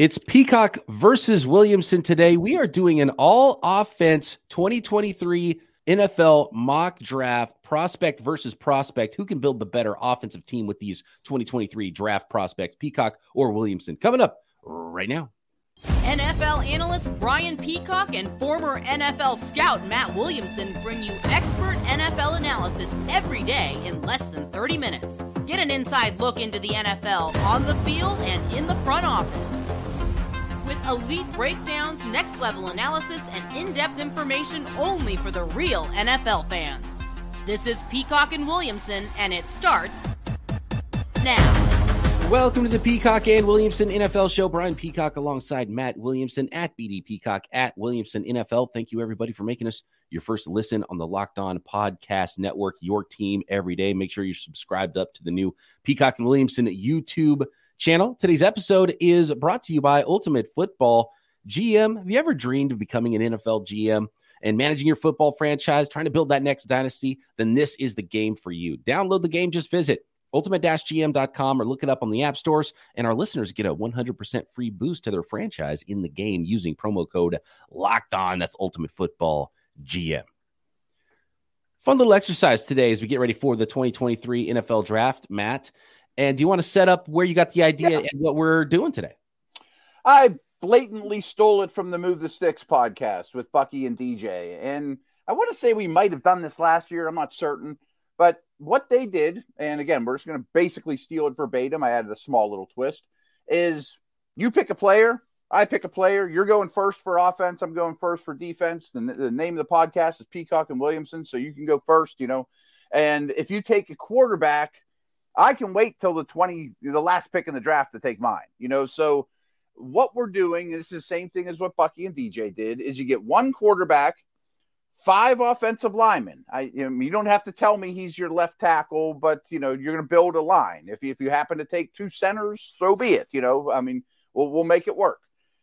It's Peacock versus Williamson today. We are doing an all offense 2023 NFL mock draft prospect versus prospect. Who can build the better offensive team with these 2023 draft prospects, Peacock or Williamson? Coming up right now. NFL analyst Brian Peacock and former NFL scout Matt Williamson bring you expert NFL analysis every day in less than 30 minutes. Get an inside look into the NFL on the field and in the front office with elite breakdowns, next level analysis, and in depth information only for the real NFL fans. This is Peacock and Williamson, and it starts now. Welcome to the Peacock and Williamson NFL show. Brian Peacock alongside Matt Williamson at BD Peacock at Williamson NFL. Thank you, everybody, for making us your first listen on the Locked On Podcast Network, your team every day. Make sure you're subscribed up to the new Peacock and Williamson YouTube channel. Today's episode is brought to you by Ultimate Football GM. Have you ever dreamed of becoming an NFL GM and managing your football franchise, trying to build that next dynasty? Then this is the game for you. Download the game, just visit ultimate-gm.com or look it up on the app stores and our listeners get a 100% free boost to their franchise in the game using promo code locked on that's ultimate football gm fun little exercise today as we get ready for the 2023 nfl draft matt and do you want to set up where you got the idea yeah. and what we're doing today? I blatantly stole it from the Move the Sticks podcast with Bucky and DJ. And I want to say we might have done this last year. I'm not certain. But what they did, and again, we're just going to basically steal it verbatim. I added a small little twist is you pick a player, I pick a player. You're going first for offense. I'm going first for defense. The, the name of the podcast is Peacock and Williamson, so you can go first, you know. And if you take a quarterback I can wait till the 20, the last pick in the draft to take mine, you know. So, what we're doing, this is the same thing as what Bucky and DJ did, is you get one quarterback, five offensive linemen. I, you, you don't have to tell me he's your left tackle, but you know you're going to build a line. If you, if you happen to take two centers, so be it. You know, I mean, we'll we'll make it work.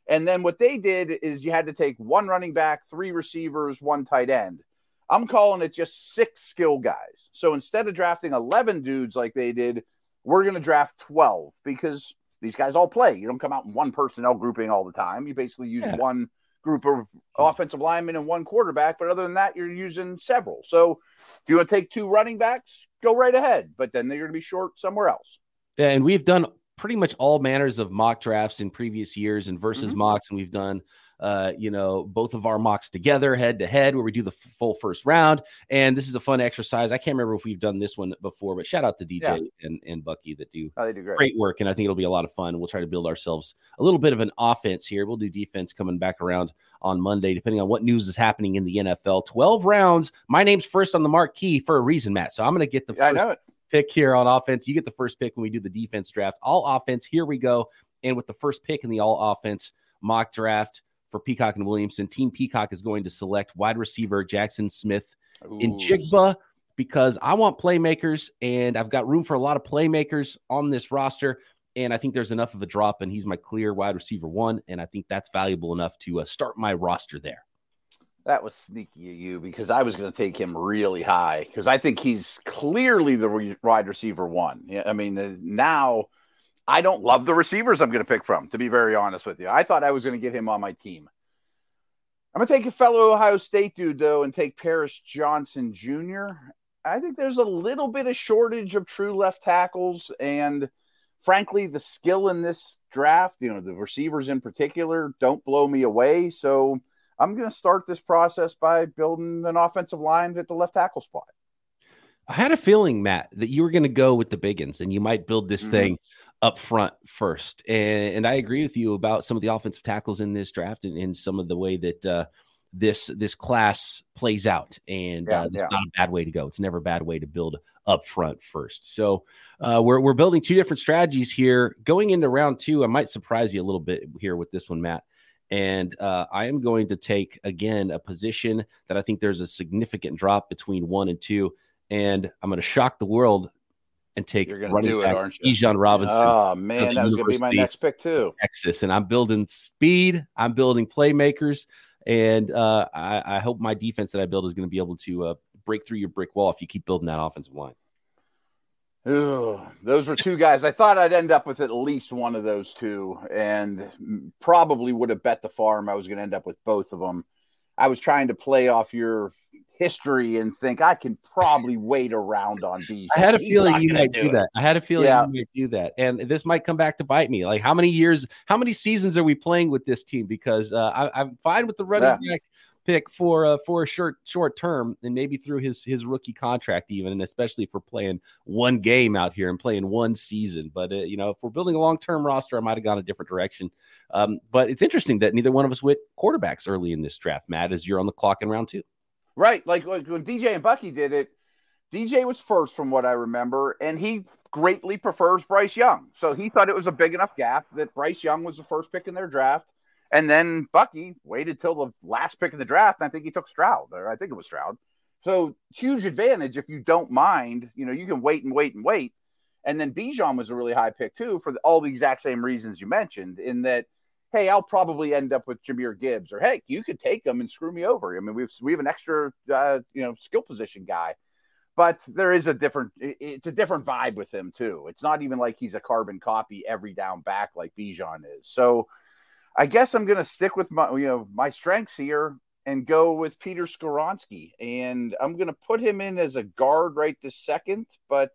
And then what they did is you had to take one running back, three receivers, one tight end. I'm calling it just six skill guys. So instead of drafting 11 dudes like they did, we're going to draft 12 because these guys all play. You don't come out in one personnel grouping all the time. You basically use yeah. one group of offensive linemen and one quarterback. But other than that, you're using several. So if you want to take two running backs, go right ahead. But then they're going to be short somewhere else. Yeah, and we've done pretty much all manners of mock drafts in previous years and versus mm-hmm. mocks, and we've done uh, you know, both of our mocks together head to head where we do the f- full first round. And this is a fun exercise. I can't remember if we've done this one before, but shout out to DJ yeah. and, and Bucky that do, oh, do great. great. work. And I think it'll be a lot of fun. We'll try to build ourselves a little bit of an offense here. We'll do defense coming back around on Monday, depending on what news is happening in the NFL. 12 rounds. My name's first on the marquee for a reason, Matt. So I'm going to get the yeah, I know it pick here on offense. You get the first pick when we do the defense draft. All offense. Here we go. And with the first pick in the all offense mock draft, for Peacock and Williamson. Team Peacock is going to select wide receiver Jackson Smith Njigba because I want playmakers and I've got room for a lot of playmakers on this roster. And I think there's enough of a drop, and he's my clear wide receiver one. And I think that's valuable enough to uh, start my roster there. That was sneaky of you because I was going to take him really high because I think he's clearly the wide receiver one. Yeah, I mean, uh, now I don't love the receivers I'm going to pick from, to be very honest with you. I thought I was going to get him on my team. I'm going to take a fellow Ohio State dude, though, and take Paris Johnson Jr. I think there's a little bit of shortage of true left tackles. And frankly, the skill in this draft, you know, the receivers in particular, don't blow me away. So I'm going to start this process by building an offensive line at the left tackle spot. I had a feeling, Matt, that you were going to go with the biggins and you might build this mm-hmm. thing up front first. And, and I agree with you about some of the offensive tackles in this draft and, and some of the way that uh, this this class plays out. And yeah, uh, it's yeah. not a bad way to go. It's never a bad way to build up front first. So uh, we're we're building two different strategies here. Going into round two, I might surprise you a little bit here with this one, Matt. And uh, I am going to take again a position that I think there's a significant drop between one and two. And I'm going to shock the world and take You're running do back it, aren't you? Bijan Robinson. Oh man, that was going to be my next pick too. Texas, and I'm building speed. I'm building playmakers, and uh, I, I, hope my defense that I build is going to be able to uh, break through your brick wall if you keep building that offensive line. Ugh, those were two guys. I thought I'd end up with at least one of those two, and probably would have bet the farm I was going to end up with both of them. I was trying to play off your history and think I can probably wait around on Bijan. I had a He's feeling you might do, do that. I had a feeling yeah. you might do that, and this might come back to bite me. Like how many years, how many seasons are we playing with this team? Because uh, I, am fine with the running yeah. back pick for uh, for a short short term, and maybe through his his rookie contract even, and especially for playing one game out here and playing one season. But uh, you know, if we're building a long term roster, I might have gone a different direction. Um, but it's interesting that neither one of us went quarterbacks early in this draft. Matt, as you're on the clock in round two. Right. Like, like when DJ and Bucky did it, DJ was first from what I remember, and he greatly prefers Bryce Young. So he thought it was a big enough gap that Bryce Young was the first pick in their draft. And then Bucky waited till the last pick in the draft. And I think he took Stroud, or I think it was Stroud. So huge advantage if you don't mind. You know, you can wait and wait and wait. And then Bijan was a really high pick too for the, all the exact same reasons you mentioned. In that hey, I'll probably end up with Jahmyr Gibbs, or hey, you could take him and screw me over. I mean, we've we have an extra uh, you know skill position guy, but there is a different it's a different vibe with him too. It's not even like he's a carbon copy every down back like Bijan is. So I guess I'm gonna stick with my you know my strengths here and go with Peter Skoronski, and I'm gonna put him in as a guard right this second, but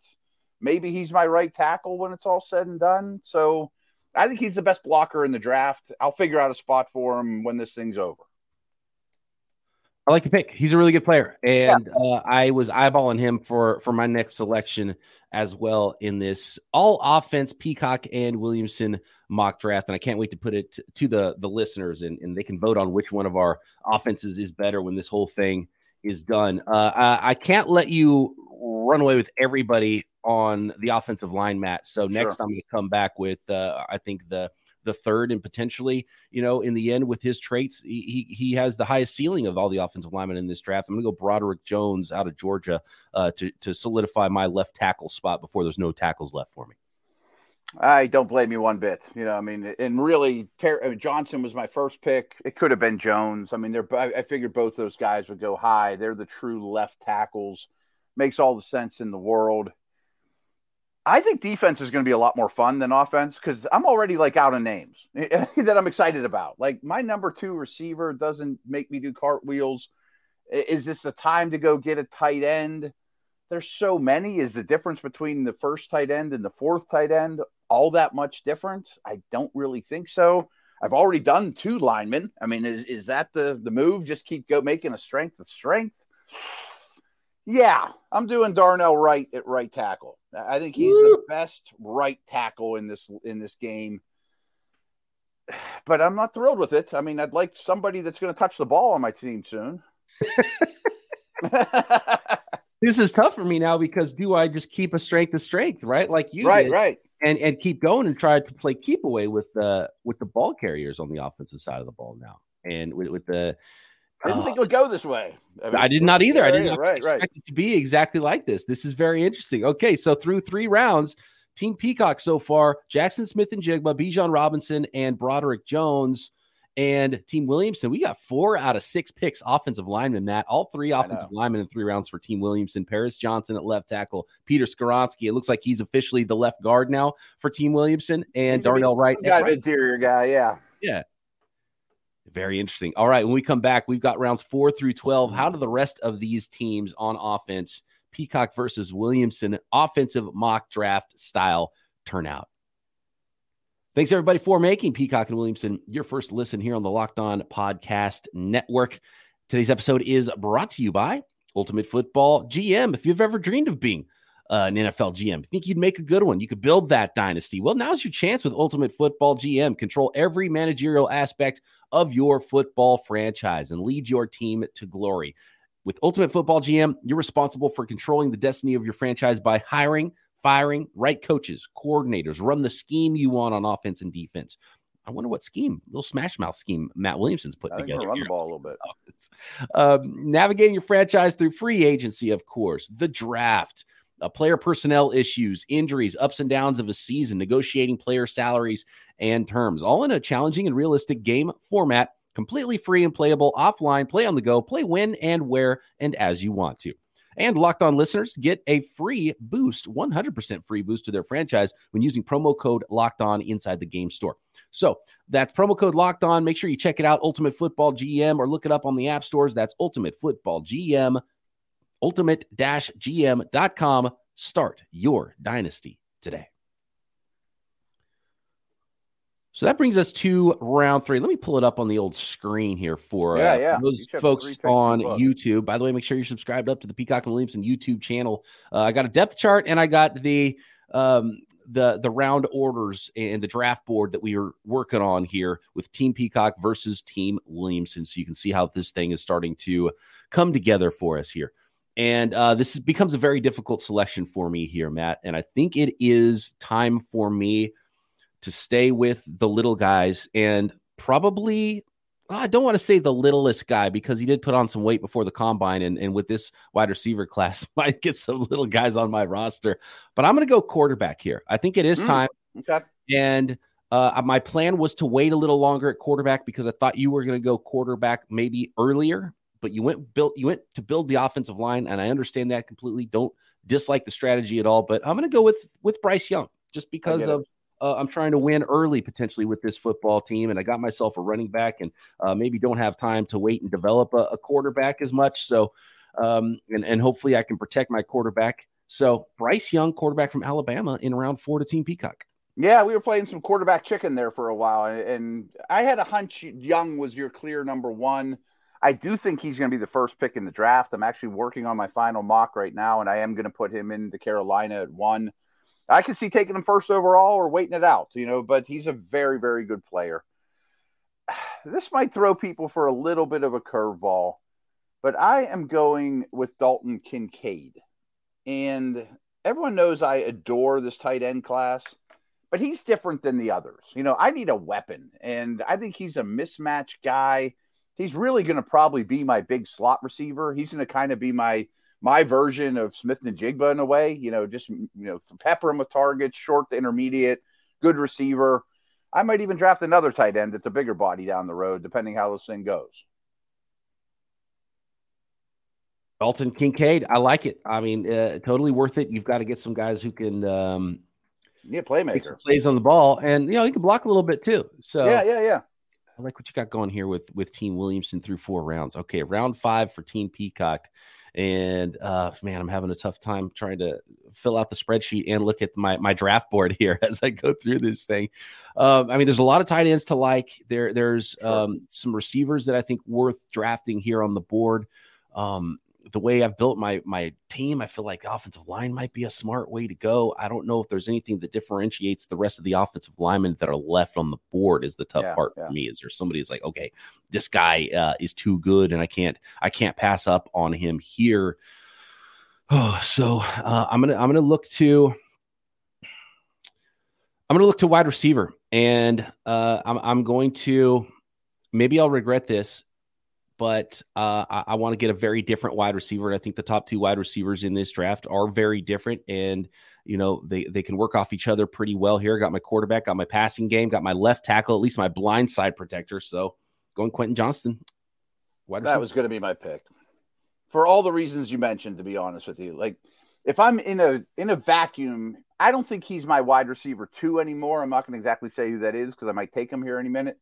maybe he's my right tackle when it's all said and done. So I think he's the best blocker in the draft. I'll figure out a spot for him when this thing's over. I like the pick. He's a really good player, and yeah. uh, I was eyeballing him for for my next selection as well in this all offense Peacock and Williamson mock draft, and I can't wait to put it to the the listeners, and, and they can vote on which one of our offenses is better when this whole thing is done. Uh, I, I can't let you run away with everybody on the offensive line, Matt. So next sure. I'm going to come back with uh, I think the the third and potentially, you know, in the end with his traits, he he has the highest ceiling of all the offensive linemen in this draft. I'm going to go Broderick Jones out of Georgia uh, to to solidify my left tackle spot before there's no tackles left for me. I don't blame you one bit. You know, I mean, and really, Johnson was my first pick. It could have been Jones. I mean, they're. I figured both those guys would go high. They're the true left tackles. Makes all the sense in the world. I think defense is going to be a lot more fun than offense because I'm already like out of names that I'm excited about. Like my number two receiver doesn't make me do cartwheels. Is this the time to go get a tight end? There's so many. Is the difference between the first tight end and the fourth tight end all that much different? I don't really think so. I've already done two linemen. I mean, is, is that the the move? Just keep go making a strength of strength. Yeah, I'm doing Darnell Wright at right tackle. I think he's Woo! the best right tackle in this in this game. But I'm not thrilled with it. I mean, I'd like somebody that's going to touch the ball on my team soon. this is tough for me now because do I just keep a strength of strength, right? Like you, right, did, right, and and keep going and try to play keep away with the with the ball carriers on the offensive side of the ball now, and with, with the I didn't uh, think it would go this way. I, mean, I did not either. I did not right, expect right. it to be exactly like this. This is very interesting. Okay, so through three rounds, Team Peacock so far: Jaxon Smith-Njigba, Bijan Robinson, and Broderick Jones. And Team Williamson, we got four out of six picks offensive linemen, Matt. All three offensive linemen in three rounds for Team Williamson. Paris Johnson at left tackle, Peter Skoronski. It looks like he's officially the left guard now for Team Williamson, and he's Darnell Wright. Got an interior guy, yeah. Yeah. Very interesting. All right, when we come back, we've got rounds four through 12. How mm-hmm. do the rest of these teams on offense, Peacock versus Williamson, offensive mock draft style, turn out? Thanks, everybody, for making Peacock and Williamson your first listen here on the Locked On Podcast Network. Today's episode is brought to you by Ultimate Football GM. If you've ever dreamed of being uh, an NFL GM. Think you'd make a good one? You could build that dynasty. Well, now's your chance with Ultimate Football GM. Control every managerial aspect of your football franchise and lead your team to glory. With Ultimate Football GM, you're responsible for controlling the destiny of your franchise by hiring, firing right coaches, coordinators, run the scheme you want on offense and defense. I wonder what scheme, little smash mouth scheme Matt Williamson's put together. Run the ball a little bit. Um, navigating your franchise through free agency, of course, the draft, uh, player personnel issues, injuries, ups and downs of a season, negotiating player salaries and terms, all in a challenging and realistic game format, completely free and playable offline, play on the go, play when and where and as you want to. And Locked On listeners get a free boost, 100% free boost to their franchise when using promo code Locked On inside the game store. So that's promo code Locked On. Make sure you check it out, Ultimate Football GM, or look it up on the app stores. That's Ultimate Football GM, ultimate-gm.com. Start your dynasty today. So that brings us to round three. Let me pull it up on the old screen here for yeah, uh, yeah. those folks on YouTube. By the way, make sure you're subscribed up to the Peacock and Williamson YouTube channel. Uh, I got a depth chart and I got the um, the the round orders and the draft board that we are working on here with Team Peacock versus Team Williamson, so you can see how this thing is starting to come together for us here. And uh, this becomes a very difficult selection for me here, Matt. And I think it is time for me to stay with the little guys and probably I don't want to say the littlest guy because he did put on some weight before the combine, and, and with this wide receiver class, might get some little guys on my roster. But I'm going to go quarterback here. I think it is mm, time. Okay. And uh, my plan was to wait a little longer at quarterback because I thought you were going to go quarterback maybe earlier, but you went built you went to build the offensive line, and I understand that completely. Don't dislike the strategy at all, but I'm going to go with with Bryce Young just because of. Uh, I'm trying to win early potentially with this football team, and I got myself a running back, and uh, maybe don't have time to wait and develop a, a quarterback as much. So, um, and and hopefully I can protect my quarterback. So Bryce Young, quarterback from Alabama, in round four to Team Peacock. Yeah, we were playing some quarterback chicken there for a while, and I had a hunch Young was your clear number one. I do think he's going to be the first pick in the draft. I'm actually working on my final mock right now, and I am going to put him into Carolina at one. I can see taking him first overall or waiting it out, you know, but he's a very, very good player. This might throw people for a little bit of a curveball, but I am going with Dalton Kincaid. And everyone knows I adore this tight end class, but he's different than the others. You know, I need a weapon, and I think he's a mismatch guy. He's really going to probably be my big slot receiver. He's going to kind of be my my version of Smith-Njigba in a way. You know, just you know, pepper him with targets, short to intermediate, good receiver. I might even draft another tight end that's a bigger body down the road, depending how this thing goes. Dalton Kincaid, I like it. I mean, uh, totally worth it. You've got to get some guys who can um, yeah, playmaker plays on the ball, and you know he can block a little bit too. So yeah, yeah, yeah. I like what you got going here with with Team Williamson through four rounds. Okay, round five for Team Peacock. And uh, man, I'm having a tough time trying to fill out the spreadsheet and look at my my draft board here as I go through this thing. Um, I mean, there's a lot of tight ends to like. There, there's um, some receivers that I think worth drafting here on the board. Um, the way I've built my my team, I feel like the offensive line might be a smart way to go. I don't know if there's anything that differentiates the rest of the offensive linemen that are left on the board. Is the tough yeah, part yeah. for me? Is there somebody is like, okay, this guy uh, is too good, and I can't I can't pass up on him here. Oh, so uh, I'm gonna I'm gonna look to I'm gonna look to wide receiver, and uh, I'm I'm going to maybe I'll regret this but uh, I, I want to get a very different wide receiver. And I think the top two wide receivers in this draft are very different, and you know they they can work off each other pretty well here. Got my quarterback, got my passing game, got my left tackle, at least my blind side protector. So going Quentin Johnston. Wide that receiver. was going to be my pick for all the reasons you mentioned. To be honest with you, like if I'm in a in a vacuum, I don't think he's my wide receiver two anymore. I'm not going to exactly say who that is because I might take him here any minute.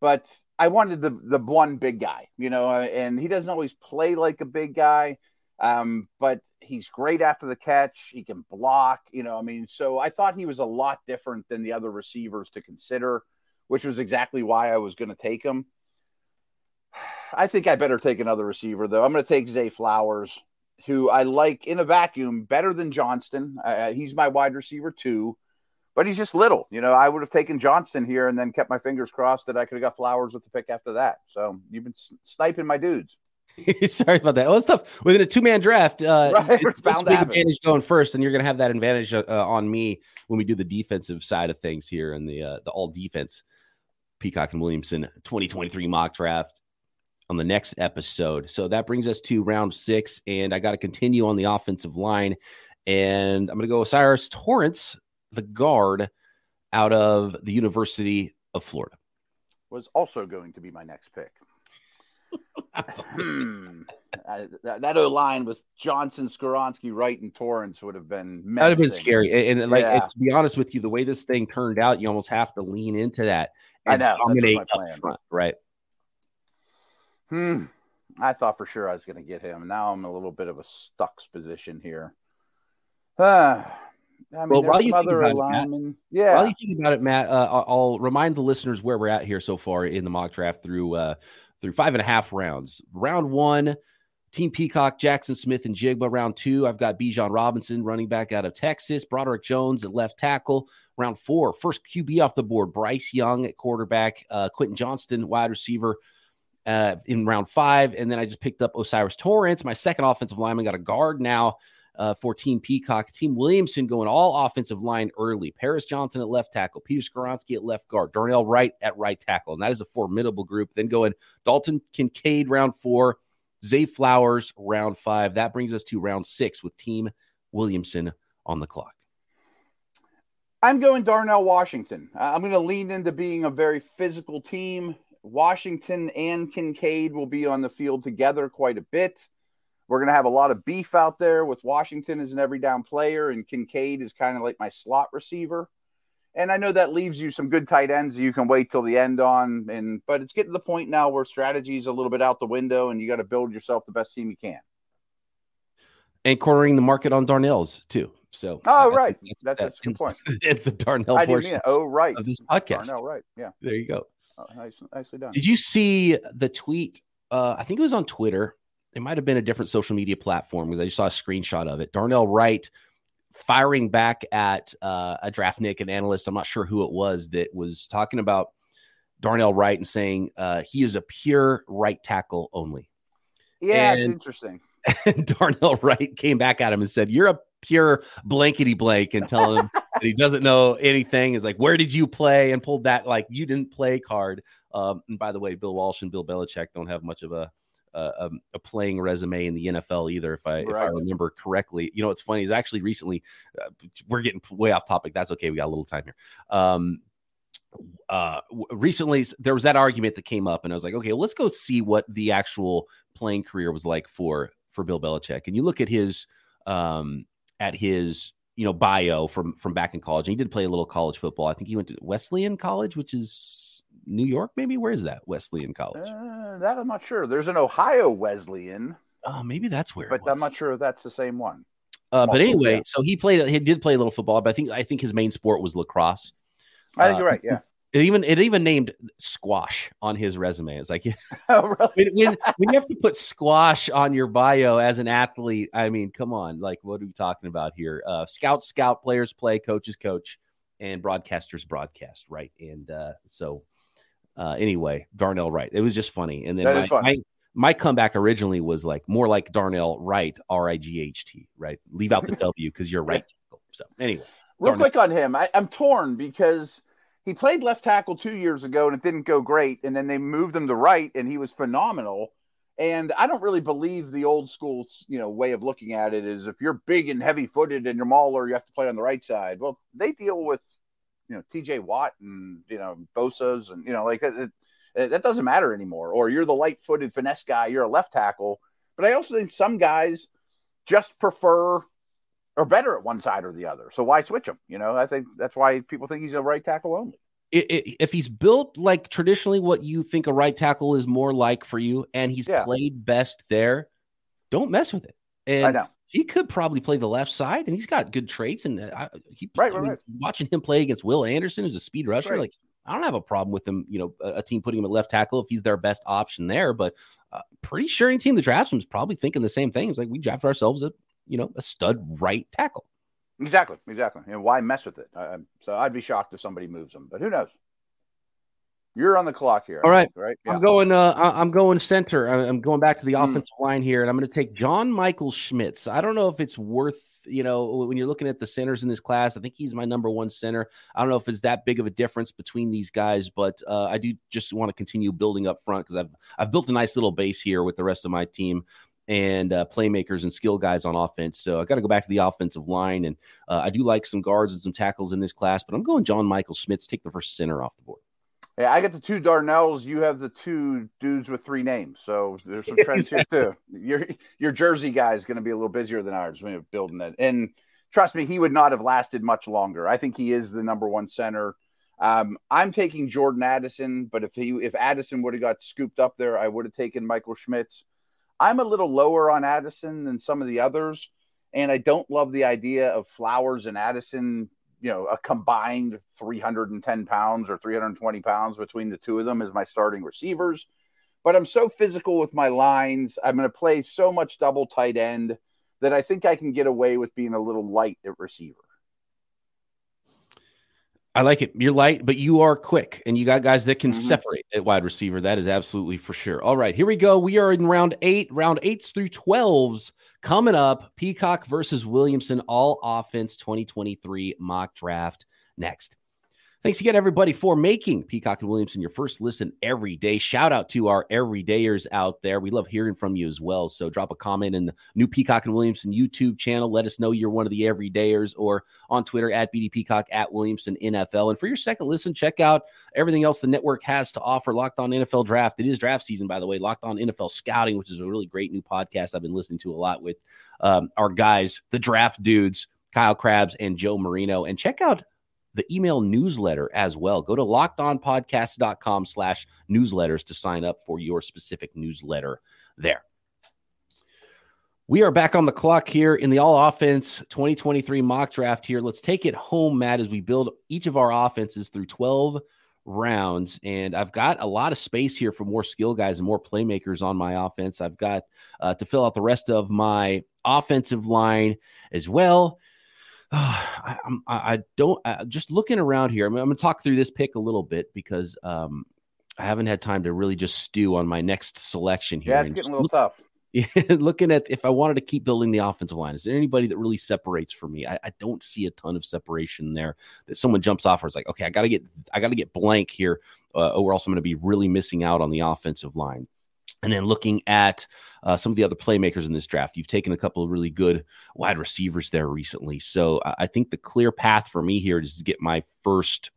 But I wanted the the one big guy, you know, uh, and he doesn't always play like a big guy, um, but he's great after the catch. He can block, you know. I mean, so I thought he was a lot different than the other receivers to consider, which was exactly why I was going to take him. I think I better take another receiver though. I'm going to take Zay Flowers, who I like in a vacuum better than Johnston. Uh, he's my wide receiver too but he's just little. You know, I would have taken Johnston here and then kept my fingers crossed that I could have got Flowers with the pick after that. So you've been sniping my dudes. Sorry about that. Well, it's tough within a two-man draft. Uh, right, it's, it's a big advantage going first, and you're going to have that advantage uh, on me when we do the defensive side of things here and the uh, the all defense. Peacock and Williamson 2023 mock draft on the next episode. So that brings us to round six, and I got to continue on the offensive line, and I'm going to go O'Cyrus Torrence the guard out of the University of Florida. Was also going to be my next pick. hmm. That, that O line with Johnson, Skoronski, Wright, and Torrence would have been that would have been scary. And, and, like Yeah. to be honest with you, the way this thing turned out, you almost have to lean into that I and know, dominate up plan. front, right? Hmm. I thought for sure I was going to get him. Now I'm in a little bit of a stuck's position here. Uh, I mean, Well, while you think about it, Matt. Yeah. While you think about it, Matt, uh, I'll, I'll remind the listeners where we're at here so far in the mock draft through uh, through five and a half rounds. Round one, Team Peacock, Jaxon Smith-Njigba. Round two, I've got Bijan Robinson, running back out of Texas, Broderick Jones at left tackle. Round four, first QB off the board, Bryce Young at quarterback, uh, Quentin Johnston, wide receiver. Uh, in round five, and then I just picked up O'Cyrus Torrence, my second offensive lineman. Got a guard now uh, for Team Peacock. Team Williamson going all offensive line early. Paris Johnson at left tackle. Peter Skoronski at left guard. Darnell Wright at right tackle. And that is a formidable group. Then going Dalton Kincaid round four. Zay Flowers round five. That brings us to round six with Team Williamson on the clock. I'm going Darnell Washington. I'm going to lean into being a very physical team. Washington and Kincaid will be on the field together quite a bit. We're going to have a lot of beef out there with Washington as an every down player, and Kincaid is kind of like my slot receiver. And I know that leaves you some good tight ends you can wait till the end on. And but it's getting to the point now where strategy is a little bit out the window, and you got to build yourself the best team you can. And cornering the market on Darnell's too. So Oh, I right. think That's, that's a good point. It's the Darnell I portion mean. Oh, right. of this podcast. Darnell, right. Yeah. There you go. Oh, nice, nicely done. Did you see the tweet? Uh, I think it was on Twitter. It might have been a different social media platform because I just saw a screenshot of it. Darnell Wright firing back at uh, a draftnik, an analyst. I'm not sure who it was that was talking about Darnell Wright and saying uh, he is a pure right tackle only. Yeah, it's interesting. And Darnell Wright came back at him and said, "You're a pure blankety blank," and telling him that he doesn't know anything. Is like, "Where did you play?" And pulled that like you didn't play card. Um, and by the way, Bill Walsh and Bill Belichick don't have much of a a, um, a playing resume in the NFL either, if I if I remember correctly. You know, what's funny is actually recently uh, we're getting way off topic. That's okay. We got a little time here. Um, uh recently there was that argument that came up and i was like okay well, let's go see what the actual playing career was like for for bill belichick and you look at his um at his you know bio from from back in college and he did play a little college football i think he went to wesleyan college which is new york maybe where is that wesleyan college Uh, that I'm not sure. There's an Ohio Wesleyan, oh maybe that's where but. I'm not sure if that's the same one. uh, but anyway so he played he did play a little football but i think i think his main sport was lacrosse I think Uh, you're right. Yeah. it even it even named squash on his resume it's like oh, really? when, when when you have to put squash on your bio as an athlete, I mean, come on, like what are we talking about here? Uh, scout, scout, players play, coaches coach, and broadcasters broadcast, right? And uh, so, uh, anyway, Darnell Wright. It was just funny, and then my, my my comeback originally was like more like Darnell Wright, R I G H T, right? Leave out the W because you're right. So anyway, Real Darnell. quick on him, I, I'm torn because he played left tackle two years ago and it didn't go great, and then they moved him to right, and he was phenomenal. And I don't really believe the old school, you know, way of looking at it is if you're big and heavy footed and you're mauler, you have to play on the right side. Well, they deal with, you know, T.J. Watt and you know Bosa's and you know like it, it, that doesn't matter anymore. Or you're the light footed finesse guy, you're a left tackle. But I also think some guys just prefer or better at one side or the other. So why switch him? You know, I think that's why people think he's a right tackle only. if he's built like traditionally what you think a right tackle is more like for you, and he's Yeah. played best there, don't mess with it. And I know. He could probably play the left side, and he's got good traits. And uh, I, he, Right, I right, mean, right. watching him play against Will Anderson, who's a speed rusher, Right. like I don't have a problem with him. You know, a, a team putting him at left tackle if he's their best option there. But uh, pretty sure any team that drafts him is probably thinking the same thing. It's like we drafted ourselves a you know a stud right tackle. Exactly, exactly. And why mess with it? I'm- so I'd be shocked if somebody moves him, but who knows? You're on the clock here. All right. think, right? Yeah. I'm going. Uh, I'm going center. I'm going back to the Mm. offensive line here, and I'm going to take John Michael Schmitz. I don't know if it's worth. You know, when you're looking at the centers in this class, I think he's my number one center. I don't know if it's that big of a difference between these guys, but uh, I do just want to continue building up front because I've I've built a nice little base here with the rest of my team and uh, playmakers and skill guys on offense. So I got to go back to the offensive line, and uh, I do like some guards and some tackles in this class, but I'm going John Michael Schmitz. Take the first center off the board. Yeah, I got the two Darnells. You have the two dudes with three names. So there's some trends here too. Your your Jersey guy is going to be a little busier than ours when you're building that. And trust me, he would not have lasted much longer. I think he is the number one center. Um, I'm taking Jordan Addison, but if he if Addison would have got scooped up there, I would have taken Michael Schmitz. I'm a little lower on Addison than some of the others, and I don't love the idea of Flowers and Addison. You know, a combined 310 pounds or 320 pounds between the two of them as my starting receivers. But I'm so physical with my lines. I'm going to play so much double tight end that I think I can get away with being a little light at receiver. I like it. You're light, but you are quick, and you got guys that can mm-hmm. separate at wide receiver. That is absolutely for sure. All right, here we go. We are in round eight, round eights through 12s coming up. Peacock versus Williamson, all offense 2023 mock draft next. Thanks again, everybody, for making Peacock and Williamson your first listen every day. Shout out to our everydayers out there. We love hearing from you as well. So drop a comment in the new Peacock and Williamson YouTube channel. Let us know you're one of the everydayers or on Twitter at BD Peacock at Williamson NFL. And for your second listen, check out everything else the network has to offer. Locked on NFL Draft. It is draft season, by the way. Locked on NFL Scouting, which is a really great new podcast I've been listening to a lot with um, our guys, the draft dudes, Kyle Crabbs and Joe Marino. And check out the email newsletter as well. Go to lockedonpodcast.com slash newsletters to sign up for your specific newsletter there. We are back on the clock here in the all offense 2023 mock draft here. Let's take it home, Matt, as we build each of our offenses through 12 rounds. And I've got a lot of space here for more skill guys and more playmakers on my offense. I've got uh, to fill out the rest of my offensive line as well. I, I, don't I, just looking around here. I'm, I'm going to talk through this pick a little bit because um, I haven't had time to really just stew on my next selection here. Yeah, it's getting a little look, tough. looking at if I wanted to keep building the offensive line, is there anybody that really separates for me? I, I don't see a ton of separation there. That someone jumps off or is like, okay, I got to get I got to get blank here, uh, or else I'm going to be really missing out on the offensive line. And then looking at uh, some of the other playmakers in this draft, you've taken a couple of really good wide receivers there recently. So I think the clear path for me here is to get my first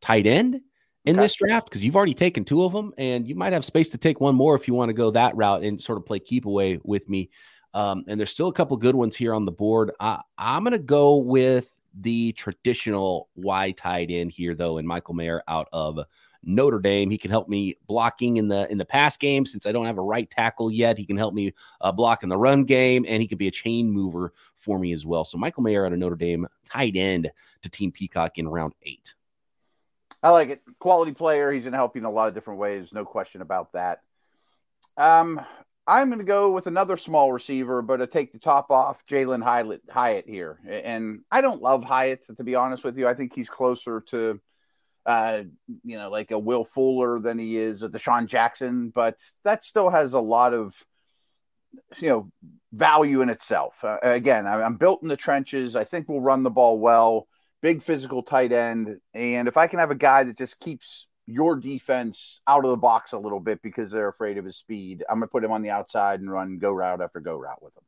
tight end in okay. this draft because you've already taken two of them, and you might have space to take one more if you want to go that route and sort of play keep away with me. Um, and there's still a couple good ones here on the board. I, I'm going to go with the traditional Y tight end here, though, and Michael Mayer out of Notre Dame. He can help me blocking in the in the pass game since I don't have a right tackle yet. He can help me uh, block in the run game, and he can be a chain mover for me as well. So Michael Mayer out of Notre Dame, tight end to Team Peacock in round eight. I like it. Quality player. He's going to help you in a lot of different ways. No question about that. Um, I'm going to go with another small receiver, but to take the top off Jalin Hyatt here. And I don't love Hyatt, to be honest with you. I think he's closer to uh, you know, like a Will Fuller than he is a DeSean Jackson, but that still has a lot of, you know, value in itself. Uh, again, I'm built in the trenches. I think we'll run the ball well. Big physical tight end, and if I can have a guy that just keeps your defense out of the box a little bit because they're afraid of his speed, I'm gonna put him on the outside and run go route after go route with him.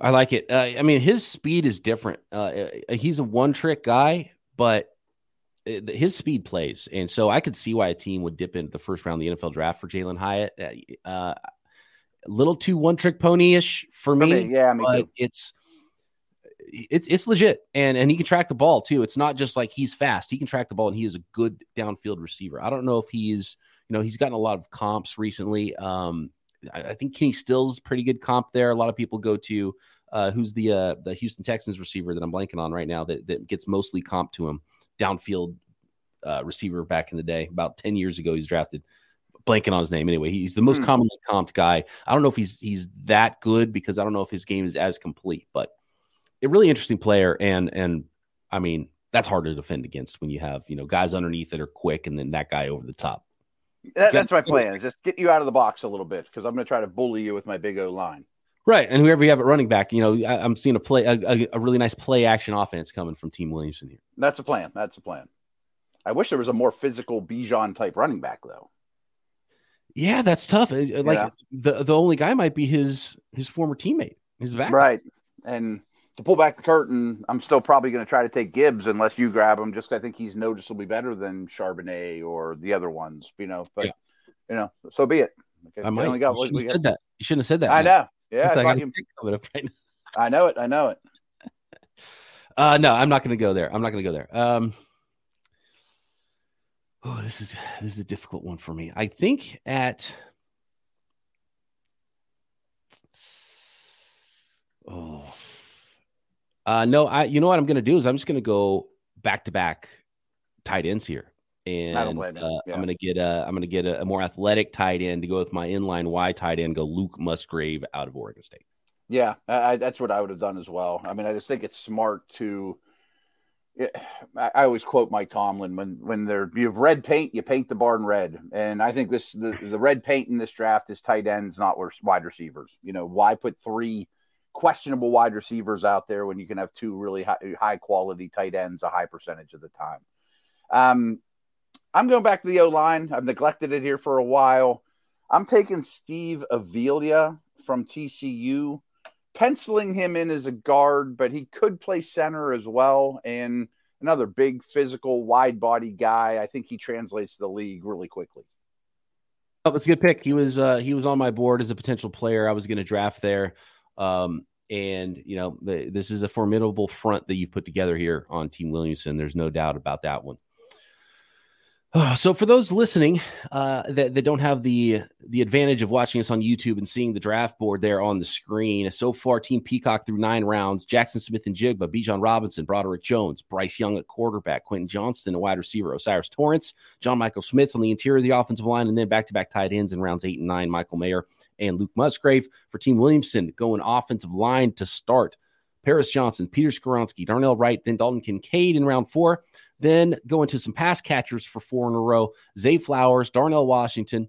I like it. Uh, I mean, his speed is different. Uh, he's a one trick guy, but his speed plays, and so I could see why a team would dip into the first round of the NFL draft for Jalin Hyatt. Uh, uh, a little too one trick pony ish for me. me yeah, me but too. it's it's it's legit, and and he can track the ball too. It's not just like he's fast; he can track the ball, and he is a good downfield receiver. I don't know if he's you know he's gotten a lot of comps recently. Um, I, I think Kenny Stills pretty good comp there. A lot of people go to uh, who's the uh, the Houston Texans receiver that I'm blanking on right now that, that gets mostly comp to him downfield uh, receiver back in the day. About 10 years ago, he's drafted. Blanking on his name anyway. He's the most mm. commonly comped guy. I don't know if he's he's that good because I don't know if his game is as complete, but a really interesting player. And and I mean that's hard to defend against when you have you know guys underneath that are quick and then that guy over the top. That, that's my plan. Is just get you out of the box a little bit because I'm going to try to bully you with my big O line. Right, and whoever you have at running back, you know, I, am seeing a play, a, a, really nice play action offense coming from Team Williamson here. That's a plan. That's a plan. I wish there was a more physical Bijan type running back, though. Yeah, that's tough. Like yeah. the the only guy might be his his former teammate, his back. Right, and to pull back the curtain, I'm still probably going to try to take Gibbs unless you grab him. Just I think he's noticeably better than Charbonnet or the other ones, you know. But Yeah. you know, so be it. Okay. I might. only got you, shouldn't got. said that. you shouldn't have said that. I man. know. Yeah, I, like, thought I'm you- up right now. I know it. I know it. Uh, no, I'm not going to go there. I'm not going to go there. Um, oh, this is this is a difficult one for me. I think at oh, uh, no, I you know what I'm going to do is I'm just going to go back to back tight ends here, and I don't blame uh, yeah. I'm going to get a I'm going to get a, a more athletic tight end to go with my inline Y tight end. Go Luke Musgrave out of Oregon State. Yeah, I, that's what I would have done as well. I mean, I just think it's smart to. It, I always quote Mike Tomlin when when there you have red paint, you paint the barn red, and I think this the, the red paint in this draft is tight ends, not wide receivers. You know, why put three questionable wide receivers out there when you can have two really high, high quality tight ends a high percentage of the time? Um, I'm going back to the O line. I've neglected it here for a while. I'm taking Steve Avila from TCU penciling him in as a guard, but he could play center as well. And another big physical, wide body guy. I think he translates to the league really quickly. Oh, that's a good pick. He was uh, he was on my board as a potential player. I was going to draft there, um, and you know this is a formidable front that you've put together here on Team Williamson. There's no doubt about that one. Uh, so for those listening uh, that, that don't have the the advantage of watching us on YouTube and seeing the draft board there on the screen, so far Team Peacock through nine rounds: Jaxon Smith-Njigba, Bijan Robinson, Broderick Jones, Bryce Young at quarterback, Quentin Johnston a wide receiver, O'Cyrus Torrence, John Michael Schmitz on the interior of the offensive line, and then back to back tight ends in rounds eight and nine: Michael Mayer and Luke Musgrave for Team Williamson going offensive line to start. Paris Johnson, Peter Skoronski, Darnell Wright, then Dalton Kincaid in round four. Then go into some pass catchers for four in a row. Zay Flowers, Darnell Washington,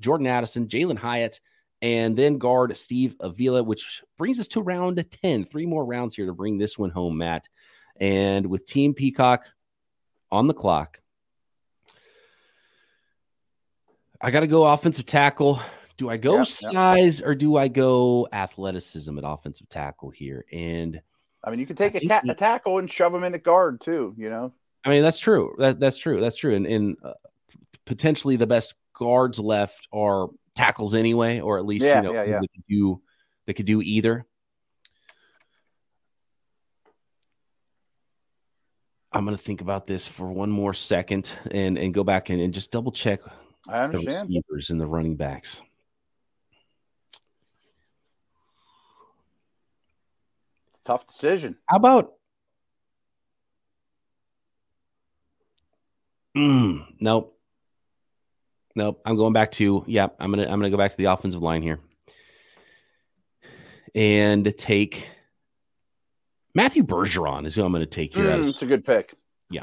Jordan Addison, Jalin Hyatt, and then guard Steve Avila, which brings us to round 10. Three more rounds here to bring this one home, Matt. And with Team Peacock on the clock, I got to go offensive tackle. Do I go Yeah, yeah. size or do I go athleticism at offensive tackle here? And I mean, you can take a, cat, a tackle and shove him in at guard too. You know, I mean, that's true. That that's true. That's true. And, and uh, potentially the best guards left are tackles anyway, or at least Yeah, you know yeah, yeah. they could do they could do either. I'm gonna think about this for one more second and and go back and, and just double check I the understand. receivers and the running backs. Tough decision. How about? Mm, nope. Nope. I'm going back to yeah. I'm gonna I'm gonna go back to the offensive line here, and take Matthew Bergeron is who I'm going to take here. Mm, it's a good pick. Yeah.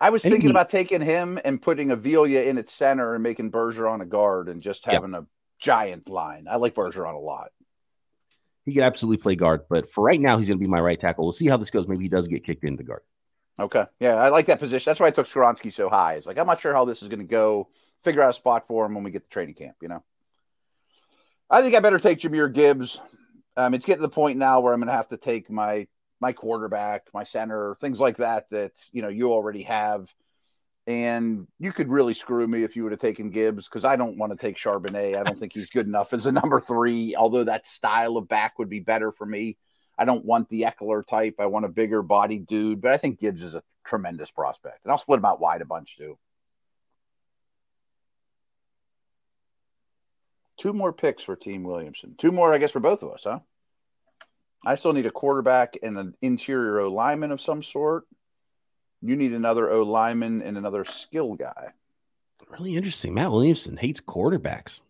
I was And thinking he- about taking him and putting Avila in at center and making Bergeron a guard and just Yeah. having a giant line. I like Bergeron a lot. he could absolutely play guard, but for right now, he's going to be my right tackle. We'll see how this goes. Maybe he does get kicked into guard. Okay. Yeah, I like that position. That's why I took Skoronski so high. It's like I'm not sure how this is going to go. Figure out a spot for him when we get to training camp. You know. I think I better take Jahmyr Gibbs. Um, it's getting to the point now where I'm going to have to take my my quarterback, my center, things like that that you know you already have. And you could really screw me if you would have taken Gibbs because I don't want to take Charbonnet. I don't think he's good enough as a number three. Although that style of back would be better for me. I don't want the Ekeler type. I want a bigger body dude, but I think Gibbs is a tremendous prospect. And I'll split him out wide a bunch too. Two more picks for Team Williamson. Two more, I guess, for both of us, huh? I still need a quarterback and an interior O lineman of some sort. You need another O lineman and another skill guy. Really interesting. Matt Williamson hates quarterbacks.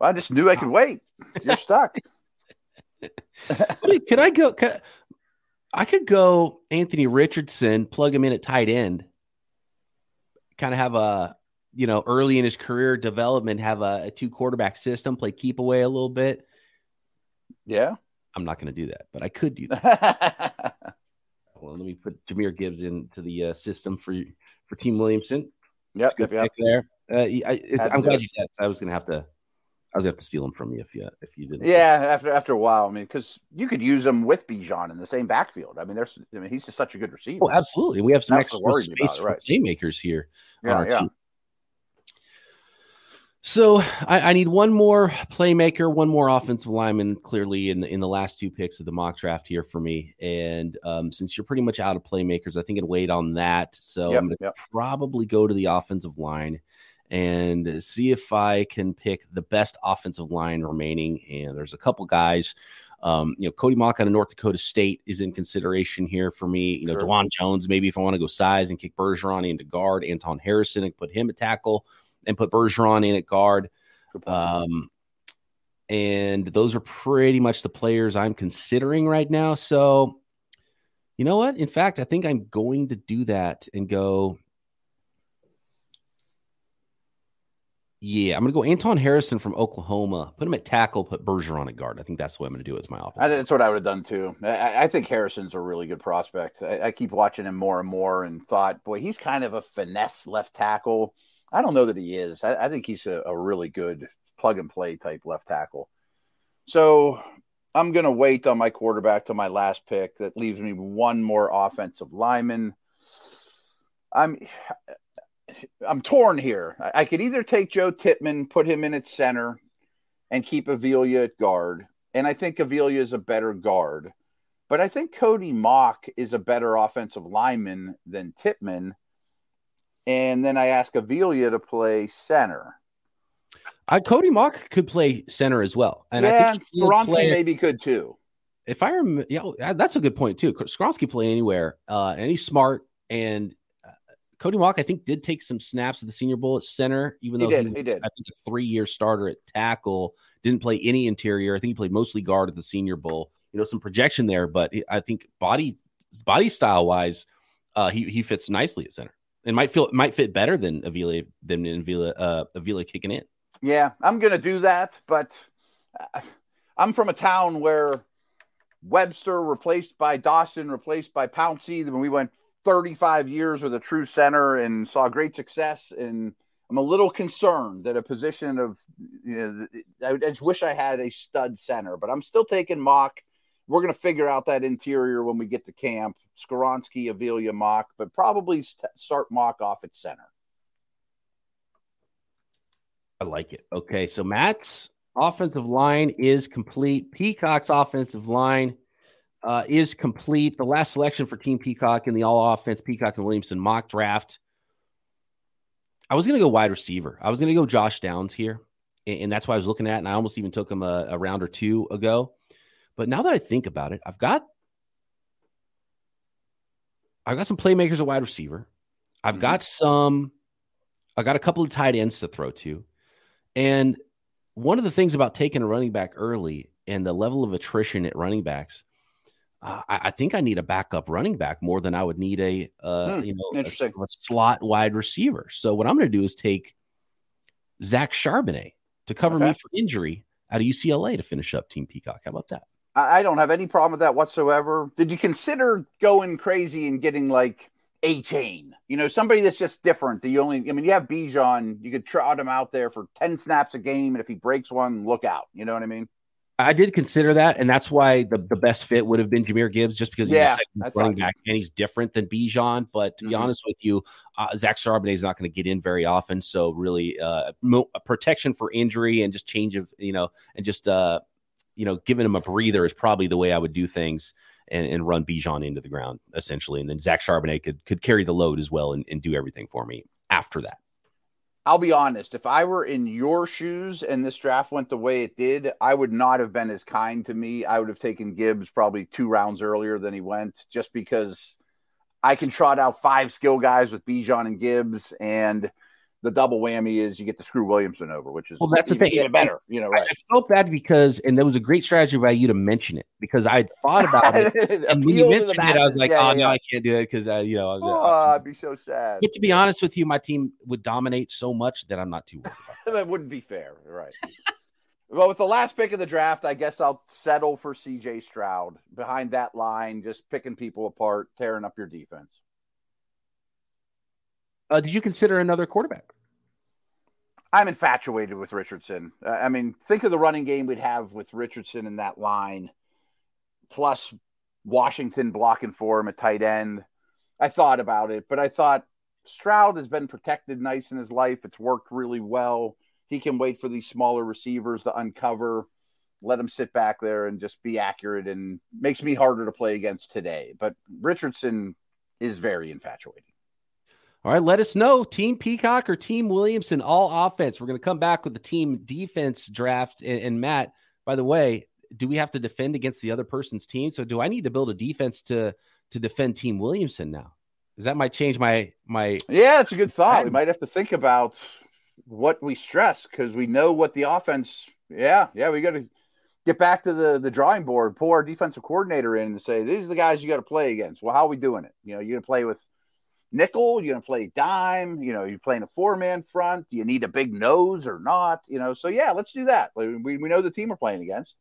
I just knew I could wait. You're stuck. Could I go? Could, I could go Anthony Richardson, plug him in at tight end, kind of have a, you know, early in his career development, have a, a two quarterback system, play keep away a little bit. Yeah. I'm not going to do that, but I could do that. Well, let me put Jahmyr Gibbs into the uh, system for for Team Williamson. Yep. Good Yep. there. Uh, I, I'm glad you said. 'cause I was going to have to. I was gonna have to steal him from you if you if you didn't. Yeah, after after a while, I mean, because you could use him with Bijan in the same backfield. I mean, there's, I mean, he's just such a good receiver. Oh, absolutely. We have some That's extra what worried me space about it, for playmakers here on Yeah, our yeah. team. So I, I need one more playmaker, one more offensive lineman. Clearly, in the, in the last two picks of the mock draft here for me, and um, since you're pretty much out of playmakers, I think I'd wait on that. So Yep, I'm going to yep. probably go to the offensive line and see if I can pick the best offensive line remaining. And there's a couple guys. Um, you know, Cody Mauch out of North Dakota State is in consideration here for me. You know, Sure. Dawand Jones, maybe if I want to go size and kick Bergeron into guard, Anton Harrison and put him at tackle and put Bergeron in at guard. Um, and those are pretty much the players I'm considering right now. So, you know what? In fact, I think I'm going to do that and go. Yeah, I'm going to go Anton Harrison from Oklahoma. Put him at tackle. Put Bergeron at guard. I think that's what I'm going to do with my offense. I, that's what I would have done too. I, I think Harrison's a really good prospect. I, I keep watching him more and more, and thought, boy, he's kind of a finesse left tackle. I don't know that he is. I, I think he's a, a really good plug and play type left tackle. So I'm going to wait on my quarterback to my last pick. That leaves me one more offensive lineman. I'm I'm torn here. I, I could either take Joe Tippmann, put him in at center, and keep Avila at guard. And I think Avila is a better guard. But I think Cody Mauch is a better offensive lineman than Tippmann. And then I ask Avila to play center. Uh, Cody Mauch could play center as well, and I think Skoronski play- maybe could too. if I remember, yeah, that's a good point too. Skoronski play anywhere, uh, and he's smart. And Cody Mauch, I think, did take some snaps at the Senior Bowl at center, even though He did, was, he did. I think, a three-year starter at tackle. Didn't play any interior. I think he played mostly guard at the Senior Bowl. You know, some projection there, but I think body body style wise, uh, he he fits nicely at center, and might feel might fit better than Avila than Avila uh, Avila kicking in. Yeah, I'm going to do that, but uh, I'm from a town where Webster replaced by Dawson, replaced by Pouncey. When we went 35 years with a true center and saw great success, and I'm a little concerned that a position of, you know, I just wish I had a stud center, but I'm still taking Mauch. We're going to figure out that interior when we get to camp. Skoronski, Avila, Mauch, but probably st- start Mauch off at center. I like it. Okay, so Matt's offensive line is complete. Peacock's offensive line uh, is complete. The last selection for Team Peacock in the all offense Peacock and Williamson mock draft. I was going to go wide receiver. I was going to go Josh Downs here, and, and that's why I was looking at. And I almost even took him a, a round or two ago. But now that I think about it, I've got I've got some playmakers at wide receiver. I've Mhm. got some. I got a couple of tight ends to throw to. And one of the things about taking a running back early and the level of attrition at running backs, uh, I, I think I need a backup running back more than I would need a uh, Hmm, you know a, interesting. a slot wide receiver. So what I'm going to do is take Zach Charbonnet to cover me for injury out of UCLA to finish up Team Peacock. How about that? I I don't have any problem with that whatsoever. Did you consider going crazy and getting like a chain? You know, somebody that's just different. The only, I mean, you have Bijan, you could trot him out there for 10 snaps a game, and if he breaks one, look out. You know what I mean? I did consider that, and that's why the, the best fit would have been Jahmyr Gibbs, just because he's Yeah, a second running back and he's different than Bijan. But to be Mhm. honest with you, uh, Zach Charbonnet is not going to get in very often, so really, uh, mo- protection for injury and just change of you know, and just uh, you know, giving him a breather is probably the way I would do things. And, and run Bijan into the ground essentially, and then Zach Charbonnet could could carry the load as well and, and do everything for me after that. I'll be honest. If I were in your shoes and this draft went the way it did, I would not have been as kind to me. I would have taken Gibbs probably two rounds earlier than he went, just because I can trot out five skill guys with Bijan and Gibbs, and the double whammy is you get to screw Williamson over, which is Well, that's the thing. even better. You know, I, right? I felt bad because, and that was a great strategy by you to mention it because I had thought about it and when you Appeal to the mentioned it, I was like, Yeah, "Oh yeah, no. I can't do it because uh, you know." Oh, I'd be so sad. but to be honest with you, my team would dominate so much that I'm not too worried about. that wouldn't be fair, right? well, with the last pick of the draft, I guess I'll settle for CJ Stroud behind that line, just picking people apart, tearing up your defense. Uh, did you consider another quarterback? I'm infatuated with Richardson. Uh, I mean, think of the running game we'd have with Richardson in that line, plus Washington blocking for him at tight end. I thought about it, but I thought Stroud has been protected nice in his life. It's worked really well. He can wait for these smaller receivers to uncover, let him sit back there and just be accurate and makes me harder to play against today. But Richardson is very infatuating. All right, let us know Team Peacock or Team Williamson, all offense. We're going to come back with the team defense draft. And, and, Matt, by the way, do we have to defend against the other person's team? So do I need to build a defense to to defend Team Williamson now? Because that might change my my. Yeah, it's a good thought. We might have to think about what we stress because we know what the offense. Yeah, yeah, we got to get back to the the drawing board, pull our defensive coordinator in, and say these are the guys you got to play against. Well, how are we doing it? You know, you're gonna play with nickel? You're going to play dime? You know, you're playing a four man front. Do you need a big nose or not? You know, so yeah, let's do that. We, we know the team we're playing against.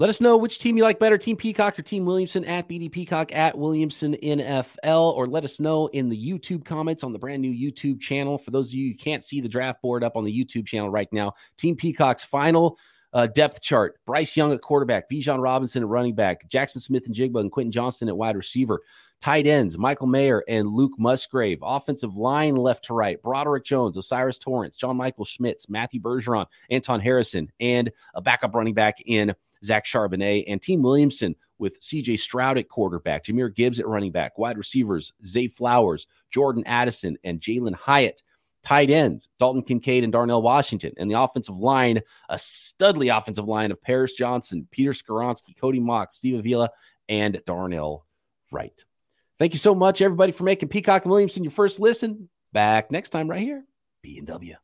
Let us know which team you like better, Team Peacock or Team Williamson at BD Peacock at Williamson NFL, or let us know in the YouTube comments on the brand new YouTube channel. For those of you who can't see the draft board up on the YouTube channel right now, Team Peacock's final uh, depth chart Bryce Young at quarterback, Bijan Robinson at running back, Jaxon Smith-Njigba, and Quentin Johnston at wide receiver. Tight ends, Michael Mayer and Luke Musgrave. Offensive line left to right, Broderick Jones, O'Cyrus Torrence, John Michael Schmitz, Matthew Bergeron, Anton Harrison, and a backup running back in Zach Charbonnet and Team Williamson with CJ Stroud at quarterback, Jahmyr Gibbs at running back, wide receivers, Zay Flowers, Jordan Addison, and Jalin Hyatt. Tight ends, Dalton Kincaid and Darnell Washington. And the offensive line, a studly offensive line of Paris Johnson, Peter Skoronski, Cody Mauch, Steve Avila, and Darnell Wright. Thank you so much, everybody, for making Peacock and Williamson your first listen. Back next time, right here, B and W.